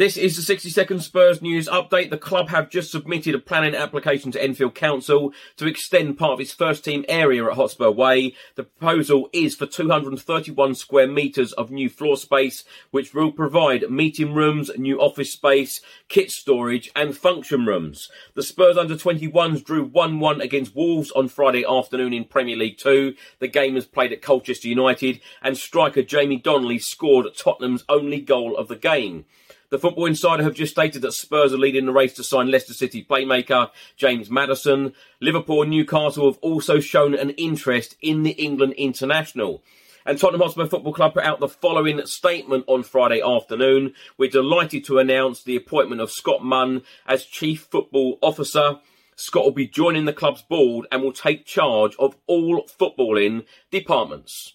This is the 60 second Spurs news update. The club have just submitted a planning application to Enfield Council to extend part of its first team area at Hotspur Way. The proposal is for 231 square metres of new floor space, which will provide meeting rooms, new office space, kit storage, and function rooms. The Spurs under 21s drew 1 1 against Wolves on Friday afternoon in Premier League 2. The game was played at Colchester United, and striker Jamie Donnelly scored Tottenham's only goal of the game. The Football Insider have just stated that Spurs are leading the race to sign Leicester City playmaker James Maddison. Liverpool and Newcastle have also shown an interest in the England international. And Tottenham Hotspur Football Club put out the following statement on Friday afternoon. We're delighted to announce the appointment of Scott Munn as Chief Football Officer. Scott will be joining the club's board and will take charge of all footballing departments.